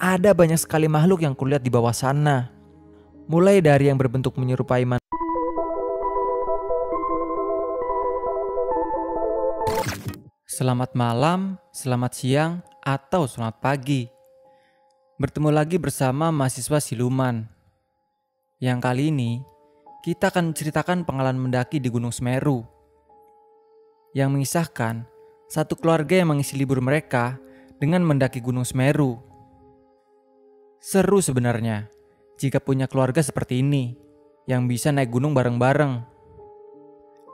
ada banyak sekali makhluk yang kulihat di bawah sana. Mulai dari yang berbentuk menyerupai man Selamat malam, selamat siang, atau selamat pagi. Bertemu lagi bersama mahasiswa siluman. Yang kali ini, kita akan menceritakan pengalaman mendaki di Gunung Semeru. Yang mengisahkan satu keluarga yang mengisi libur mereka dengan mendaki Gunung Semeru. Seru sebenarnya jika punya keluarga seperti ini yang bisa naik gunung bareng-bareng.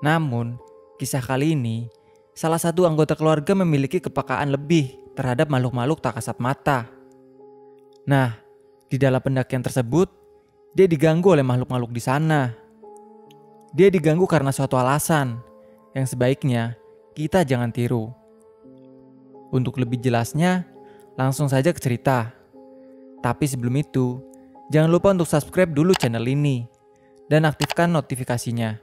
Namun, kisah kali ini salah satu anggota keluarga memiliki kepekaan lebih terhadap makhluk-makhluk tak kasat mata. Nah, di dalam pendakian tersebut, dia diganggu oleh makhluk-makhluk di sana. Dia diganggu karena suatu alasan yang sebaiknya kita jangan tiru. Untuk lebih jelasnya, langsung saja ke cerita. Tapi sebelum itu, jangan lupa untuk subscribe dulu channel ini dan aktifkan notifikasinya.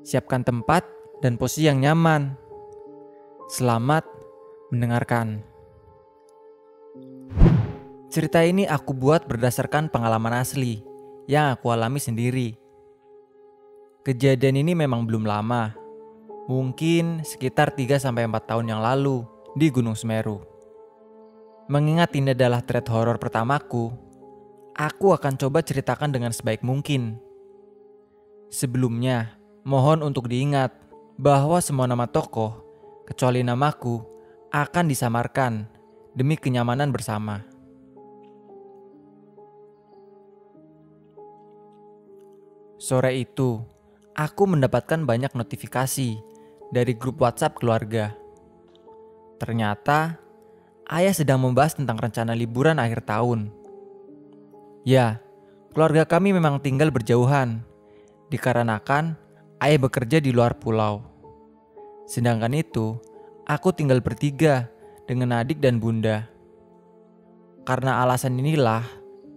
Siapkan tempat dan posisi yang nyaman. Selamat mendengarkan. Cerita ini aku buat berdasarkan pengalaman asli yang aku alami sendiri. Kejadian ini memang belum lama, mungkin sekitar 3-4 tahun yang lalu di Gunung Semeru. Mengingat ini adalah thread horror pertamaku, aku akan coba ceritakan dengan sebaik mungkin. Sebelumnya, mohon untuk diingat bahwa semua nama tokoh, kecuali namaku, akan disamarkan demi kenyamanan bersama. Sore itu, aku mendapatkan banyak notifikasi dari grup WhatsApp keluarga. Ternyata, ayah sedang membahas tentang rencana liburan akhir tahun. Ya, keluarga kami memang tinggal berjauhan, dikarenakan ayah bekerja di luar pulau. Sedangkan itu, aku tinggal bertiga dengan adik dan bunda. Karena alasan inilah,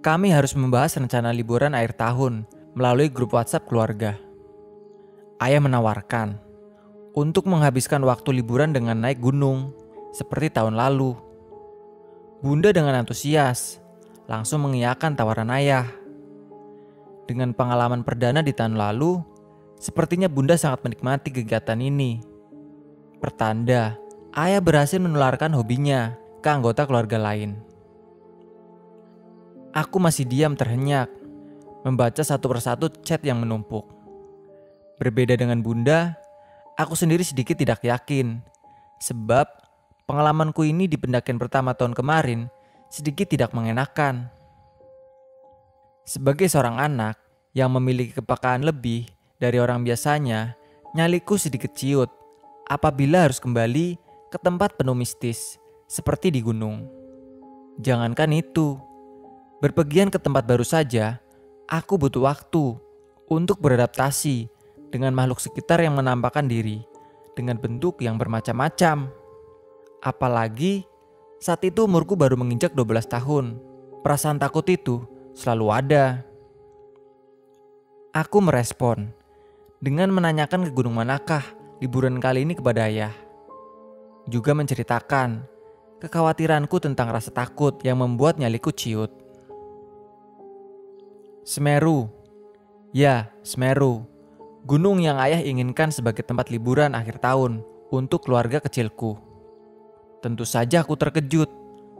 kami harus membahas rencana liburan akhir tahun melalui grup WhatsApp keluarga. Ayah menawarkan untuk menghabiskan waktu liburan dengan naik gunung seperti tahun lalu. Bunda dengan antusias langsung mengiyakan tawaran ayah. Dengan pengalaman perdana di tahun lalu, Sepertinya bunda sangat menikmati kegiatan ini. Pertanda, ayah berhasil menularkan hobinya ke anggota keluarga lain. Aku masih diam terhenyak, membaca satu persatu chat yang menumpuk. Berbeda dengan bunda, aku sendiri sedikit tidak yakin, sebab pengalamanku ini di pendakian pertama tahun kemarin sedikit tidak mengenakan. Sebagai seorang anak yang memiliki kepekaan lebih, dari orang biasanya, nyaliku sedikit ciut apabila harus kembali ke tempat penuh mistis, seperti di gunung. Jangankan itu, berpergian ke tempat baru saja, aku butuh waktu untuk beradaptasi dengan makhluk sekitar yang menampakkan diri dengan bentuk yang bermacam-macam. Apalagi saat itu umurku baru menginjak 12 tahun. Perasaan takut itu selalu ada. Aku merespon dengan menanyakan ke gunung manakah liburan kali ini kepada ayah. Juga menceritakan kekhawatiranku tentang rasa takut yang membuat nyaliku ciut. Semeru. Ya, Semeru. Gunung yang ayah inginkan sebagai tempat liburan akhir tahun untuk keluarga kecilku. Tentu saja aku terkejut.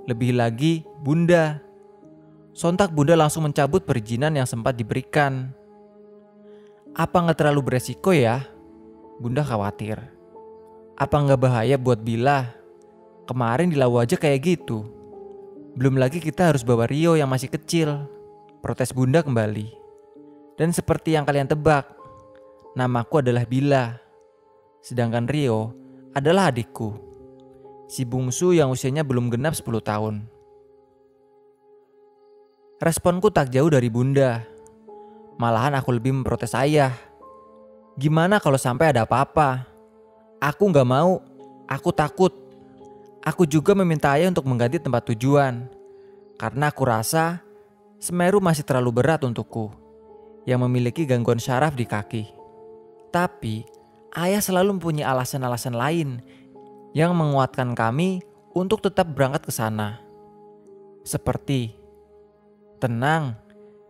Lebih lagi, Bunda. Sontak Bunda langsung mencabut perizinan yang sempat diberikan apa nggak terlalu beresiko ya? Bunda khawatir. Apa nggak bahaya buat Bila? Kemarin di Lawu aja kayak gitu. Belum lagi kita harus bawa Rio yang masih kecil. Protes Bunda kembali. Dan seperti yang kalian tebak, namaku adalah Bila. Sedangkan Rio adalah adikku. Si bungsu yang usianya belum genap 10 tahun. Responku tak jauh dari Bunda Malahan aku lebih memprotes ayah. Gimana kalau sampai ada apa-apa? Aku nggak mau, aku takut. Aku juga meminta ayah untuk mengganti tempat tujuan. Karena aku rasa Semeru masih terlalu berat untukku yang memiliki gangguan syaraf di kaki. Tapi ayah selalu mempunyai alasan-alasan lain yang menguatkan kami untuk tetap berangkat ke sana. Seperti, tenang,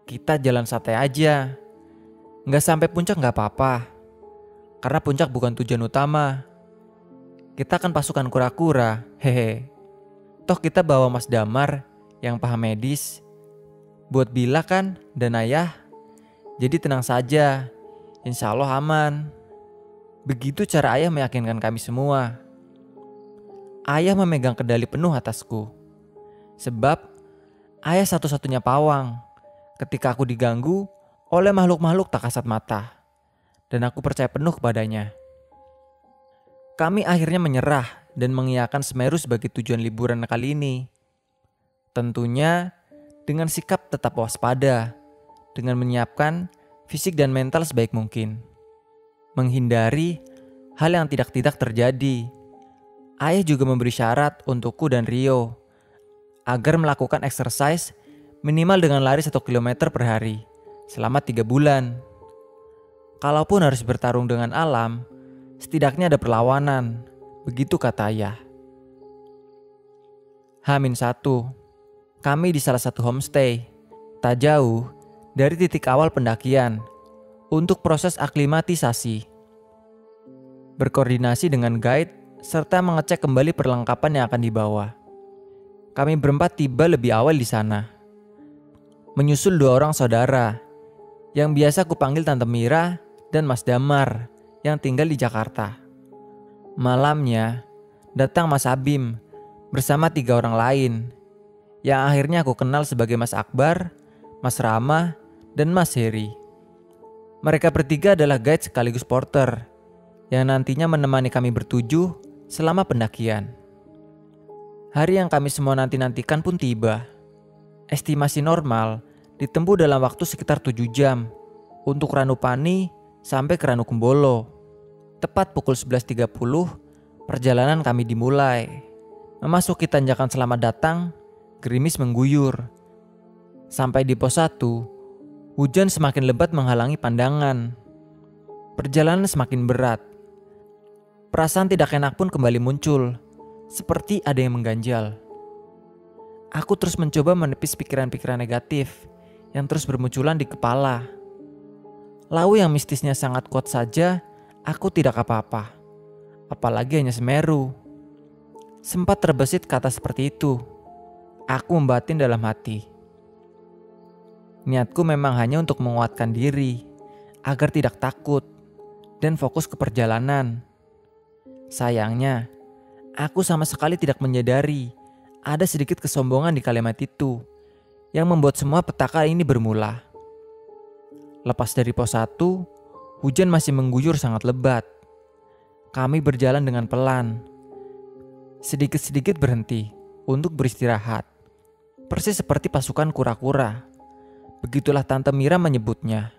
kita jalan santai aja. Nggak sampai puncak nggak apa-apa. Karena puncak bukan tujuan utama. Kita kan pasukan kura-kura, hehe. Toh kita bawa Mas Damar yang paham medis. Buat Bila kan dan ayah. Jadi tenang saja, insya Allah aman. Begitu cara ayah meyakinkan kami semua. Ayah memegang kendali penuh atasku. Sebab ayah satu-satunya pawang ketika aku diganggu oleh makhluk-makhluk tak kasat mata. Dan aku percaya penuh kepadanya. Kami akhirnya menyerah dan mengiyakan Semeru sebagai tujuan liburan kali ini. Tentunya dengan sikap tetap waspada, dengan menyiapkan fisik dan mental sebaik mungkin. Menghindari hal yang tidak-tidak terjadi. Ayah juga memberi syarat untukku dan Rio agar melakukan exercise minimal dengan lari satu kilometer per hari selama tiga bulan. Kalaupun harus bertarung dengan alam, setidaknya ada perlawanan. Begitu kata ayah. Hamin satu, kami di salah satu homestay, tak jauh dari titik awal pendakian untuk proses aklimatisasi. Berkoordinasi dengan guide serta mengecek kembali perlengkapan yang akan dibawa. Kami berempat tiba lebih awal di sana menyusul dua orang saudara yang biasa kupanggil Tante Mira dan Mas Damar yang tinggal di Jakarta. Malamnya, datang Mas Abim bersama tiga orang lain yang akhirnya aku kenal sebagai Mas Akbar, Mas Rama, dan Mas Heri. Mereka bertiga adalah guide sekaligus porter yang nantinya menemani kami bertujuh selama pendakian. Hari yang kami semua nanti-nantikan pun tiba. Estimasi normal ditempuh dalam waktu sekitar 7 jam untuk Ranupani sampai ke Ranukumbolo. Tepat pukul 11.30, perjalanan kami dimulai. Memasuki tanjakan selamat datang, gerimis mengguyur. Sampai di pos 1, hujan semakin lebat menghalangi pandangan. Perjalanan semakin berat. Perasaan tidak enak pun kembali muncul, seperti ada yang mengganjal. Aku terus mencoba menepis pikiran-pikiran negatif yang terus bermunculan di kepala. Lau yang mistisnya sangat kuat saja, aku tidak apa-apa. Apalagi hanya Semeru. Sempat terbesit kata seperti itu. Aku membatin dalam hati. Niatku memang hanya untuk menguatkan diri, agar tidak takut, dan fokus ke perjalanan. Sayangnya, aku sama sekali tidak menyadari ada sedikit kesombongan di kalimat itu yang membuat semua petaka ini bermula. Lepas dari pos 1, hujan masih mengguyur sangat lebat. Kami berjalan dengan pelan. Sedikit-sedikit berhenti untuk beristirahat. Persis seperti pasukan kura-kura. Begitulah Tante Mira menyebutnya.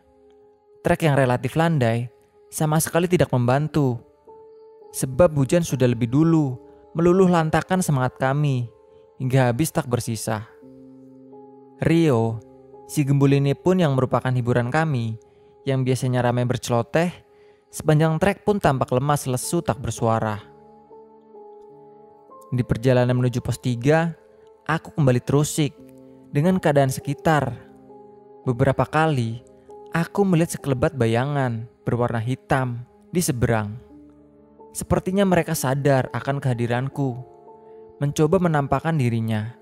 Trek yang relatif landai sama sekali tidak membantu. Sebab hujan sudah lebih dulu meluluh lantakan semangat kami hingga habis tak bersisa. Rio, si gembul ini pun yang merupakan hiburan kami, yang biasanya ramai berceloteh, sepanjang trek pun tampak lemas lesu tak bersuara. Di perjalanan menuju pos 3, aku kembali terusik dengan keadaan sekitar. Beberapa kali, aku melihat sekelebat bayangan berwarna hitam di seberang. Sepertinya mereka sadar akan kehadiranku, mencoba menampakkan dirinya.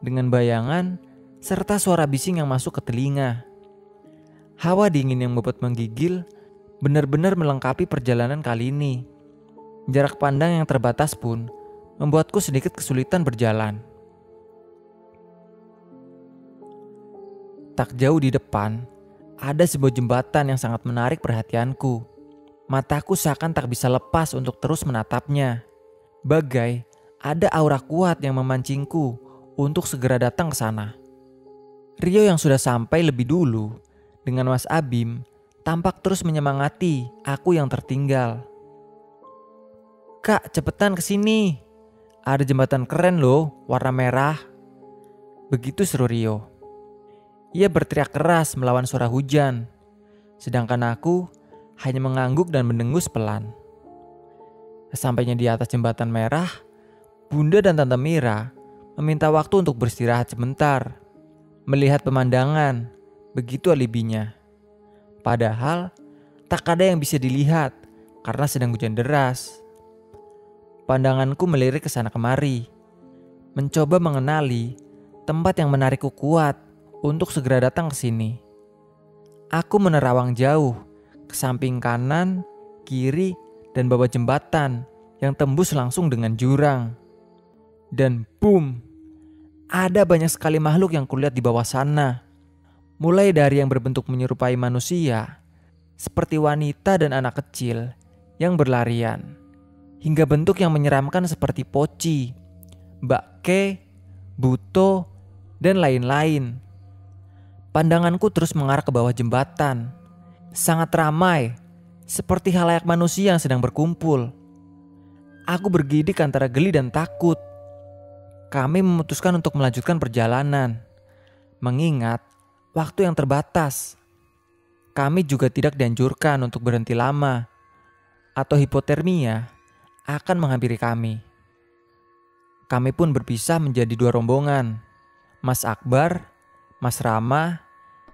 Dengan bayangan, serta suara bising yang masuk ke telinga. Hawa dingin yang membuat menggigil benar-benar melengkapi perjalanan kali ini. Jarak pandang yang terbatas pun membuatku sedikit kesulitan berjalan. Tak jauh di depan, ada sebuah jembatan yang sangat menarik perhatianku. Mataku seakan tak bisa lepas untuk terus menatapnya. Bagai ada aura kuat yang memancingku untuk segera datang ke sana. Rio yang sudah sampai lebih dulu dengan Mas Abim tampak terus menyemangati aku yang tertinggal. Kak, cepetan ke sini. Ada jembatan keren loh, warna merah. Begitu seru Rio. Ia berteriak keras melawan suara hujan. Sedangkan aku hanya mengangguk dan mendengus pelan. Sesampainya di atas jembatan merah, Bunda dan Tante Mira meminta waktu untuk beristirahat sebentar, melihat pemandangan, begitu alibinya. Padahal tak ada yang bisa dilihat karena sedang hujan deras. Pandanganku melirik ke sana kemari, mencoba mengenali tempat yang menarikku kuat untuk segera datang ke sini. Aku menerawang jauh ke samping kanan, kiri, dan bawah jembatan yang tembus langsung dengan jurang. Dan boom, ada banyak sekali makhluk yang kulihat di bawah sana. Mulai dari yang berbentuk menyerupai manusia, seperti wanita dan anak kecil yang berlarian, hingga bentuk yang menyeramkan seperti poci, bakke, buto, dan lain-lain. Pandanganku terus mengarah ke bawah jembatan. Sangat ramai, seperti halayak manusia yang sedang berkumpul. Aku bergidik antara geli dan takut kami memutuskan untuk melanjutkan perjalanan. Mengingat waktu yang terbatas, kami juga tidak dianjurkan untuk berhenti lama atau hipotermia akan menghampiri kami. Kami pun berpisah menjadi dua rombongan. Mas Akbar, Mas Rama,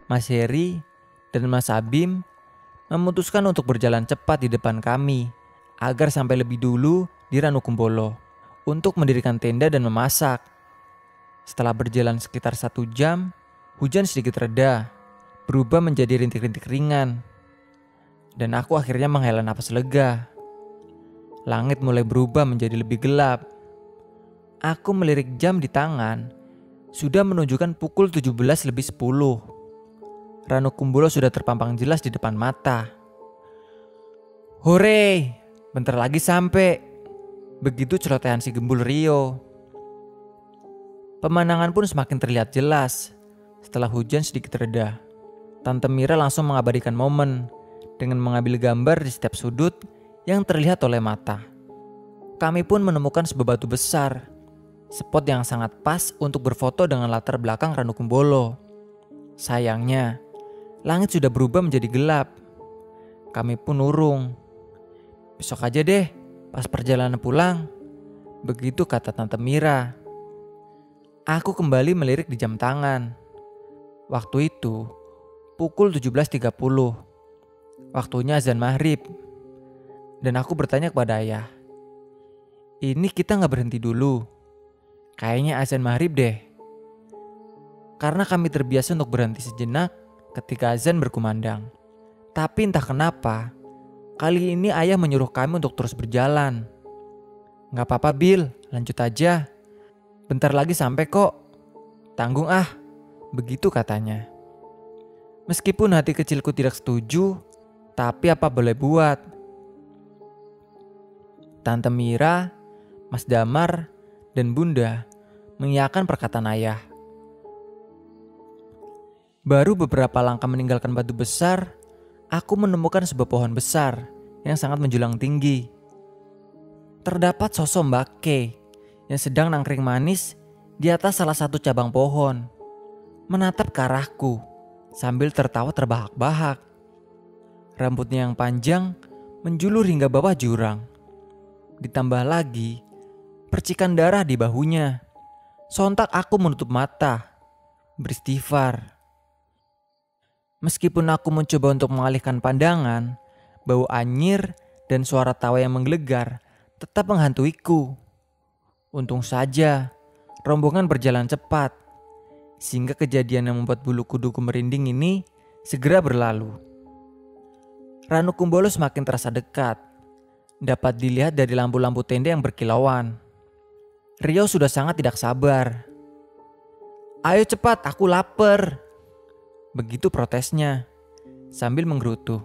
Mas Heri, dan Mas Abim memutuskan untuk berjalan cepat di depan kami agar sampai lebih dulu di Ranukumbolo untuk mendirikan tenda dan memasak. Setelah berjalan sekitar satu jam, hujan sedikit reda, berubah menjadi rintik-rintik ringan. Dan aku akhirnya menghela napas lega. Langit mulai berubah menjadi lebih gelap. Aku melirik jam di tangan, sudah menunjukkan pukul 17 lebih 10. Ranu Kumbulo sudah terpampang jelas di depan mata. Hore, bentar lagi sampai. Begitu celotehan si gembul Rio. Pemandangan pun semakin terlihat jelas setelah hujan sedikit reda. Tante Mira langsung mengabadikan momen dengan mengambil gambar di setiap sudut yang terlihat oleh mata. Kami pun menemukan sebuah batu besar, spot yang sangat pas untuk berfoto dengan latar belakang Ranu Kumbolo. Sayangnya, langit sudah berubah menjadi gelap. Kami pun urung. Besok aja deh, Pas perjalanan pulang, begitu kata Tante Mira. Aku kembali melirik di jam tangan. Waktu itu pukul 17.30. Waktunya azan maghrib. Dan aku bertanya kepada ayah. Ini kita nggak berhenti dulu. Kayaknya azan maghrib deh. Karena kami terbiasa untuk berhenti sejenak ketika azan berkumandang. Tapi entah kenapa, Kali ini ayah menyuruh kami untuk terus berjalan. Gak apa-apa Bill, lanjut aja. Bentar lagi sampai kok. Tanggung ah, begitu katanya. Meskipun hati kecilku tidak setuju, tapi apa boleh buat. Tante Mira, Mas Damar, dan Bunda mengiyakan perkataan ayah. Baru beberapa langkah meninggalkan batu besar, aku menemukan sebuah pohon besar yang sangat menjulang tinggi. Terdapat sosok Mbak K yang sedang nangkring manis di atas salah satu cabang pohon, menatap ke arahku sambil tertawa terbahak-bahak. Rambutnya yang panjang menjulur hingga bawah jurang. Ditambah lagi, percikan darah di bahunya. Sontak aku menutup mata, beristighfar. Meskipun aku mencoba untuk mengalihkan pandangan, bau anyir dan suara tawa yang menggelegar tetap menghantuiku. Untung saja, rombongan berjalan cepat, sehingga kejadian yang membuat bulu kuduku merinding ini segera berlalu. Ranu Kumbolo semakin terasa dekat, dapat dilihat dari lampu-lampu tenda yang berkilauan. Rio sudah sangat tidak sabar. Ayo cepat, aku lapar. Begitu protesnya, sambil menggerutu.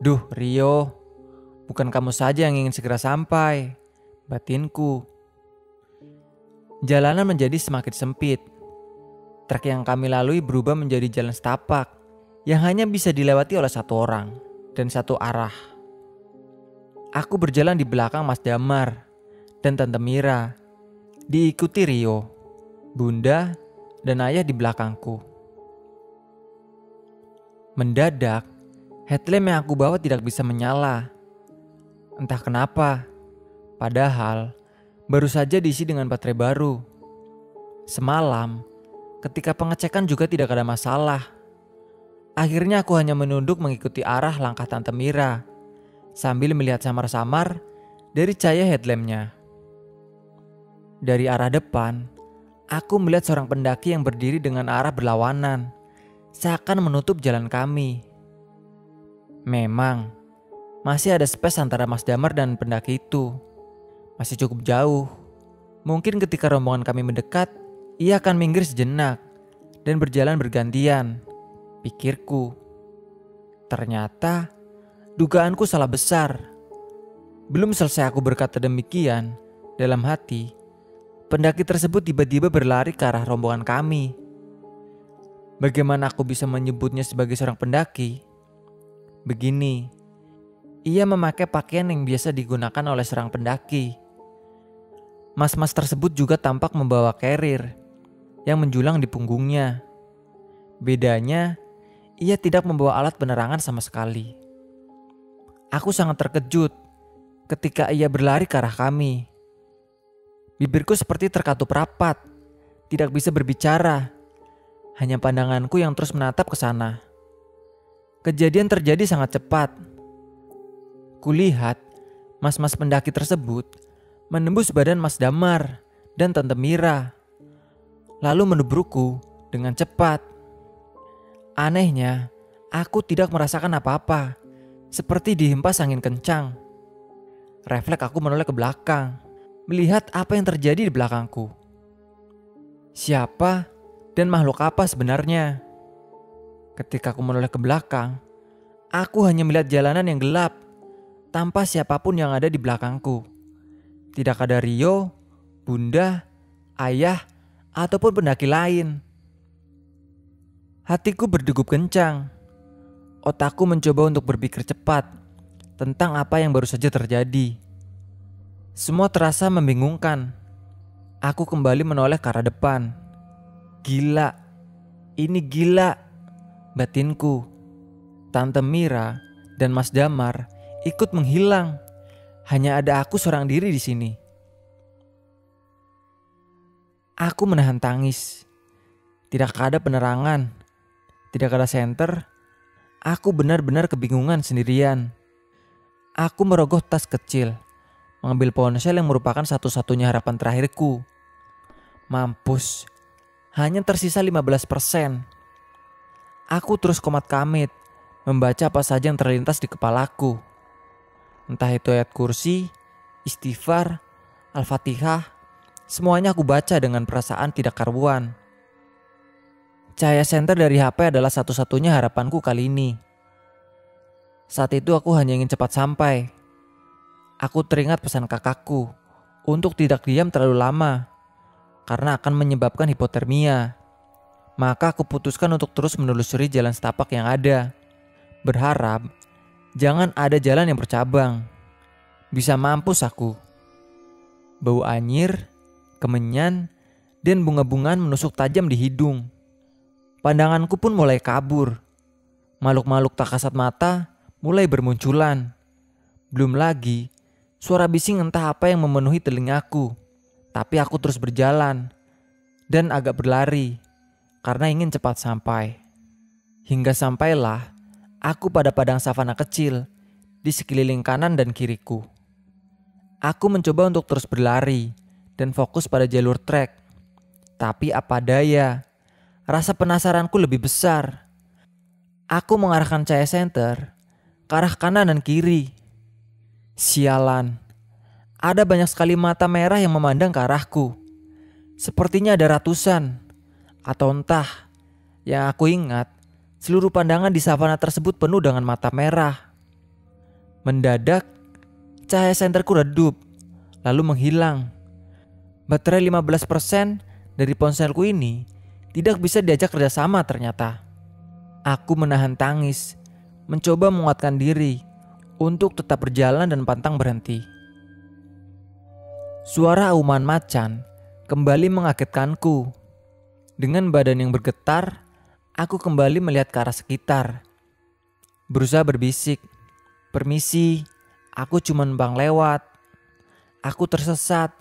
Duh Rio, bukan kamu saja yang ingin segera sampai, batinku. Jalanan menjadi semakin sempit. Trek yang kami lalui berubah menjadi jalan setapak yang hanya bisa dilewati oleh satu orang dan satu arah. Aku berjalan di belakang Mas Damar dan Tante Mira, diikuti Rio, Bunda, dan Ayah di belakangku. Mendadak, headlamp yang aku bawa tidak bisa menyala. Entah kenapa, padahal baru saja diisi dengan baterai baru. Semalam, ketika pengecekan juga tidak ada masalah. Akhirnya aku hanya menunduk mengikuti arah langkah Tante Mira sambil melihat samar-samar dari cahaya headlampnya. Dari arah depan, aku melihat seorang pendaki yang berdiri dengan arah berlawanan, seakan menutup jalan kami. Memang, masih ada space antara Mas Damar dan pendaki itu. Masih cukup jauh. Mungkin ketika rombongan kami mendekat, ia akan minggir sejenak dan berjalan bergantian pikirku. Ternyata dugaanku salah besar. Belum selesai aku berkata demikian, dalam hati, pendaki tersebut tiba-tiba berlari ke arah rombongan kami. Bagaimana aku bisa menyebutnya sebagai seorang pendaki? Begini, ia memakai pakaian yang biasa digunakan oleh seorang pendaki. Mas-mas tersebut juga tampak membawa carrier yang menjulang di punggungnya. Bedanya, ia tidak membawa alat penerangan sama sekali. Aku sangat terkejut ketika ia berlari ke arah kami. Bibirku seperti terkatup rapat, tidak bisa berbicara. Hanya pandanganku yang terus menatap ke sana. Kejadian terjadi sangat cepat. Kulihat mas-mas pendaki tersebut menembus badan Mas Damar dan Tante Mira. Lalu menubrukku dengan cepat. Anehnya, aku tidak merasakan apa-apa, seperti dihempas angin kencang. Refleks aku menoleh ke belakang, melihat apa yang terjadi di belakangku. Siapa dan makhluk apa sebenarnya? Ketika aku menoleh ke belakang, aku hanya melihat jalanan yang gelap, tanpa siapa pun yang ada di belakangku. Tidak ada Rio, Bunda, Ayah, ataupun pendaki lain. Hatiku berdegup kencang. Otakku mencoba untuk berpikir cepat tentang apa yang baru saja terjadi. Semua terasa membingungkan. Aku kembali menoleh ke arah depan. Gila, ini gila, batinku. Tante Mira dan Mas Damar ikut menghilang. Hanya ada aku seorang diri di sini. Aku menahan tangis. Tidak ada penerangan tidak ada center, aku benar-benar kebingungan sendirian. Aku merogoh tas kecil, mengambil ponsel yang merupakan satu-satunya harapan terakhirku. Mampus, hanya tersisa 15%. Aku terus komat kamit, membaca apa saja yang terlintas di kepalaku. Entah itu ayat kursi, istighfar, al-fatihah, semuanya aku baca dengan perasaan tidak karuan. Cahaya senter dari HP adalah satu-satunya harapanku kali ini. Saat itu aku hanya ingin cepat sampai. Aku teringat pesan kakakku untuk tidak diam terlalu lama karena akan menyebabkan hipotermia. Maka aku putuskan untuk terus menelusuri jalan setapak yang ada. Berharap jangan ada jalan yang bercabang. Bisa mampus aku. Bau anyir, kemenyan, dan bunga-bungaan menusuk tajam di hidung. Pandanganku pun mulai kabur. Makhluk-makhluk tak kasat mata mulai bermunculan. Belum lagi, suara bising entah apa yang memenuhi telingaku. Tapi aku terus berjalan dan agak berlari karena ingin cepat sampai. Hingga sampailah aku pada padang savana kecil di sekeliling kanan dan kiriku. Aku mencoba untuk terus berlari dan fokus pada jalur trek. Tapi apa daya, rasa penasaranku lebih besar. Aku mengarahkan cahaya center ke arah kanan dan kiri. Sialan, ada banyak sekali mata merah yang memandang ke arahku. Sepertinya ada ratusan, atau entah, yang aku ingat, seluruh pandangan di savana tersebut penuh dengan mata merah. Mendadak, cahaya senterku redup, lalu menghilang. Baterai 15% dari ponselku ini tidak bisa diajak kerjasama ternyata. Aku menahan tangis, mencoba menguatkan diri untuk tetap berjalan dan pantang berhenti. Suara auman macan kembali mengagetkanku. Dengan badan yang bergetar, aku kembali melihat ke arah sekitar. Berusaha berbisik, Permisi, aku cuma bang lewat. Aku tersesat.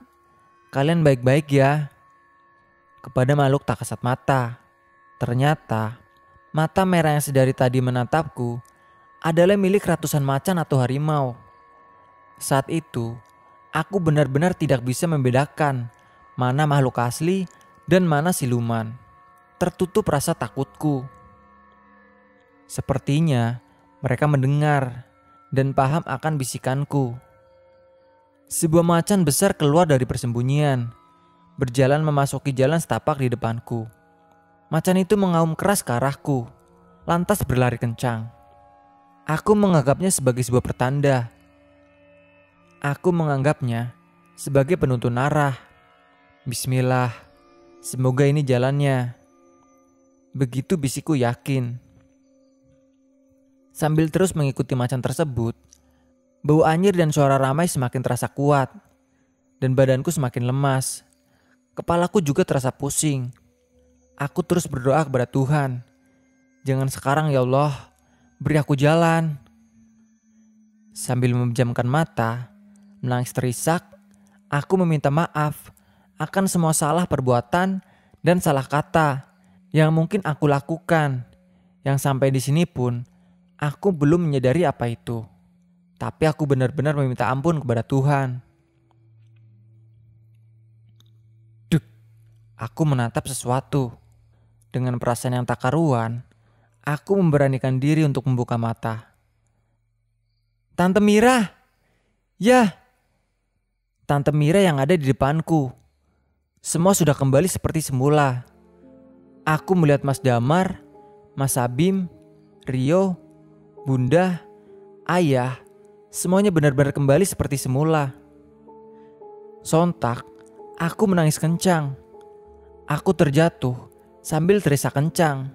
Kalian baik-baik ya. kepada makhluk tak kasat mata. Ternyata, mata merah yang sedari tadi menatapku adalah milik ratusan macan atau harimau. Saat itu, aku benar-benar tidak bisa membedakan mana makhluk asli dan mana siluman. Tertutup rasa takutku. Sepertinya mereka mendengar dan paham akan bisikanku. Sebuah macan besar keluar dari persembunyian, berjalan memasuki jalan setapak di depanku. Macan itu mengaum keras ke arahku, lantas berlari kencang. Aku menganggapnya sebagai sebuah pertanda. Aku menganggapnya sebagai penuntun arah. Bismillah, semoga ini jalannya. Begitu bisiku yakin. Sambil terus mengikuti macan tersebut, bau anyir dan suara ramai semakin terasa kuat, dan badanku semakin lemas. Kepalaku juga terasa pusing. Aku terus berdoa kepada Tuhan, "Jangan sekarang ya Allah, beri aku jalan." Sambil memejamkan mata, menangis terisak, aku meminta maaf akan semua salah perbuatan dan salah kata yang mungkin aku lakukan. Yang sampai di sini pun Aku belum menyadari apa itu, tapi aku benar-benar meminta ampun kepada Tuhan. Duk, aku menatap sesuatu. Dengan perasaan yang tak karuan, aku memberanikan diri untuk membuka mata. Tante Mira, ya, Tante Mira yang ada di depanku. Semua sudah kembali seperti semula. Aku melihat Mas Damar, Mas Abim, Rio, bunda, ayah, semuanya benar-benar kembali seperti semula. Sontak, aku menangis kencang. Aku terjatuh sambil terisak kencang.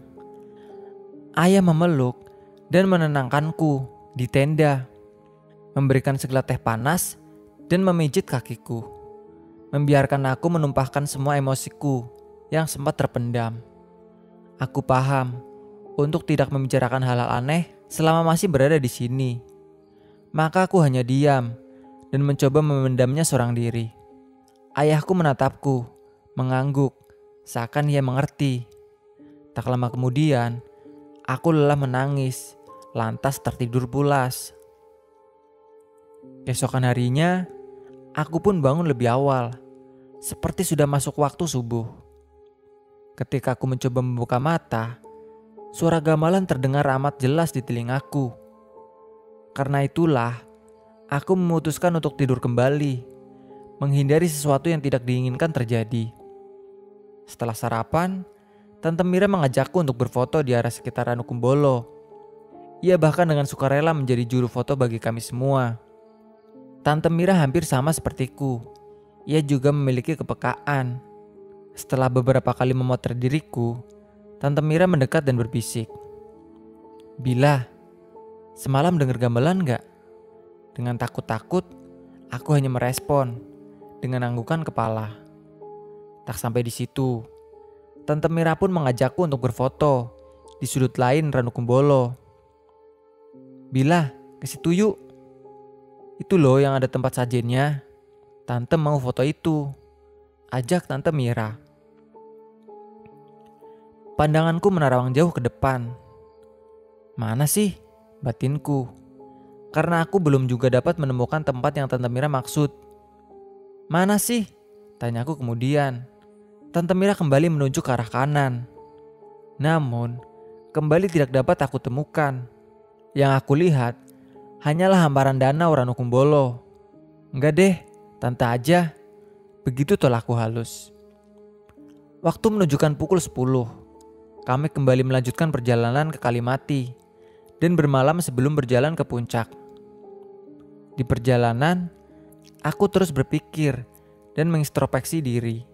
Ayah memeluk dan menenangkanku di tenda, memberikan segelas teh panas dan memijit kakiku, membiarkan aku menumpahkan semua emosiku yang sempat terpendam. Aku paham untuk tidak membicarakan hal-hal aneh selama masih berada di sini. Maka aku hanya diam dan mencoba memendamnya seorang diri. Ayahku menatapku, mengangguk, seakan ia mengerti. Tak lama kemudian, aku lelah menangis, lantas tertidur pulas. Keesokan harinya, aku pun bangun lebih awal, seperti sudah masuk waktu subuh. Ketika aku mencoba membuka mata, Suara gamelan terdengar amat jelas di telingaku. Karena itulah, aku memutuskan untuk tidur kembali, menghindari sesuatu yang tidak diinginkan terjadi. Setelah sarapan, Tante Mira mengajakku untuk berfoto di area sekitaran Ukumbolo. Ia bahkan dengan sukarela menjadi juru foto bagi kami semua. Tante Mira hampir sama sepertiku. Ia juga memiliki kepekaan. Setelah beberapa kali memotret diriku, Tante Mira mendekat dan berbisik. Bila, semalam dengar gamelan gak? Dengan takut-takut, aku hanya merespon dengan anggukan kepala. Tak sampai di situ, Tante Mira pun mengajakku untuk berfoto di sudut lain Ranu Kumbolo. Bila, ke situ yuk. Itu loh yang ada tempat sajennya. Tante mau foto itu. Ajak Tante Mira. Pandanganku menerawang jauh ke depan. Mana sih batinku? Karena aku belum juga dapat menemukan tempat yang Tante Mira maksud. Mana sih? Tanyaku kemudian. Tante Mira kembali menuju ke arah kanan. Namun, kembali tidak dapat aku temukan. Yang aku lihat hanyalah hamparan danau Ranukumbolo. Enggak deh, tante aja. Begitu tolakku halus. Waktu menunjukkan pukul 10 kami kembali melanjutkan perjalanan ke Kalimati dan bermalam sebelum berjalan ke puncak. Di perjalanan, aku terus berpikir dan mengintrospeksi diri.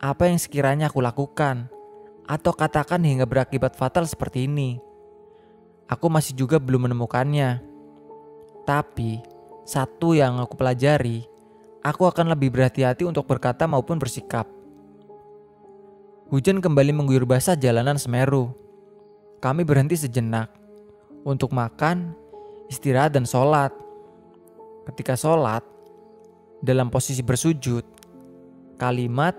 Apa yang sekiranya aku lakukan atau katakan hingga berakibat fatal seperti ini? Aku masih juga belum menemukannya. Tapi, satu yang aku pelajari, aku akan lebih berhati-hati untuk berkata maupun bersikap. Hujan kembali mengguyur basah jalanan Semeru. Kami berhenti sejenak untuk makan, istirahat, dan sholat. Ketika sholat, dalam posisi bersujud, kalimat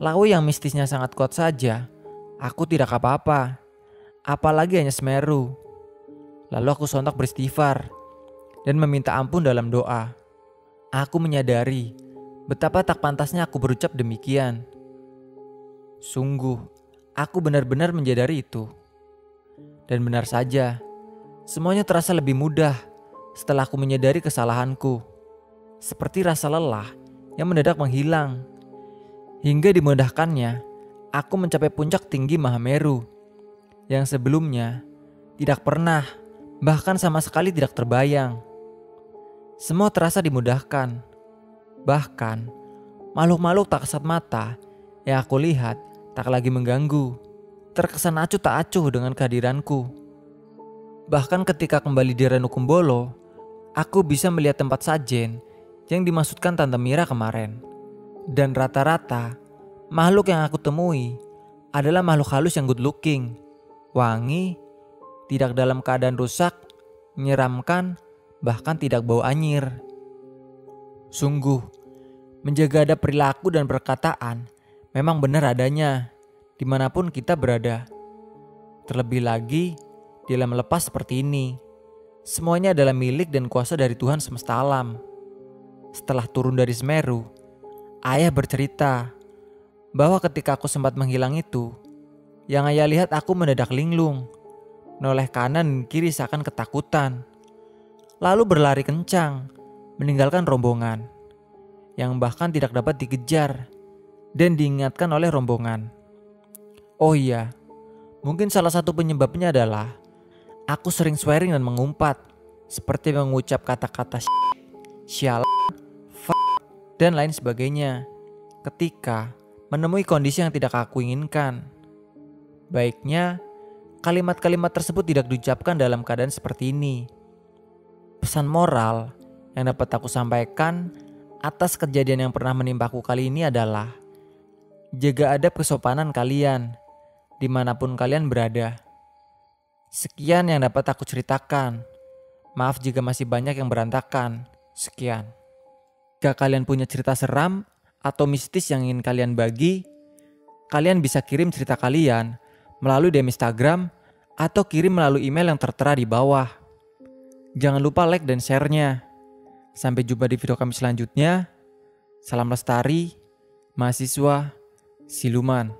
Laut yang mistisnya sangat kuat saja, aku tidak apa-apa. Apalagi hanya Semeru. Lalu aku sontak beristighfar dan meminta ampun dalam doa. Aku menyadari betapa tak pantasnya aku berucap demikian. Sungguh, aku benar-benar menyadari itu. Dan benar saja, semuanya terasa lebih mudah setelah aku menyadari kesalahanku. Seperti rasa lelah yang mendadak menghilang. Hingga dimudahkannya, aku mencapai puncak tinggi Mahameru yang sebelumnya tidak pernah, bahkan sama sekali tidak terbayang. Semua terasa dimudahkan. Bahkan, makhluk-makhluk tak kasat mata yang aku lihat tak lagi mengganggu terkesan acuh tak acuh dengan kehadiranku. Bahkan ketika kembali di Renukumbolo, aku bisa melihat tempat sajen yang dimaksudkan Tante Mira kemarin. Dan rata-rata, makhluk yang aku temui adalah makhluk halus yang good looking, wangi, tidak dalam keadaan rusak, menyeramkan, bahkan tidak bau anyir. Sungguh, menjaga ada perilaku dan perkataan memang benar adanya di mana pun kita berada. Terlebih lagi, dalam melepas seperti ini, semuanya adalah milik dan kuasa dari Tuhan semesta alam. Setelah turun dari Semeru, ayah bercerita bahwa ketika aku sempat menghilang itu, yang ayah lihat aku mendadak linglung, noleh kanan dan kiri seakan ketakutan. Lalu berlari kencang, meninggalkan rombongan, yang bahkan tidak dapat dikejar dan diingatkan oleh rombongan. Oh iya, mungkin salah satu penyebabnya adalah aku sering swearing dan mengumpat, seperti mengucap kata-kata sial, dan lain sebagainya. Ketika menemui kondisi yang tidak aku inginkan, baiknya kalimat-kalimat tersebut tidak diucapkan dalam keadaan seperti ini. Pesan moral yang dapat aku sampaikan atas kejadian yang pernah menimpaku kali ini adalah jaga adab kesopanan kalian di mana pun kalian berada. Sekian yang dapat aku ceritakan. Maaf jika masih banyak yang berantakan. Sekian. Jika kalian punya cerita seram atau mistis yang ingin kalian bagi, kalian bisa kirim cerita kalian melalui DM Instagram atau kirim melalui email yang tertera di bawah. Jangan lupa like dan share-nya. Sampai jumpa di video kami selanjutnya. Salam lestari, mahasiswa, siluman.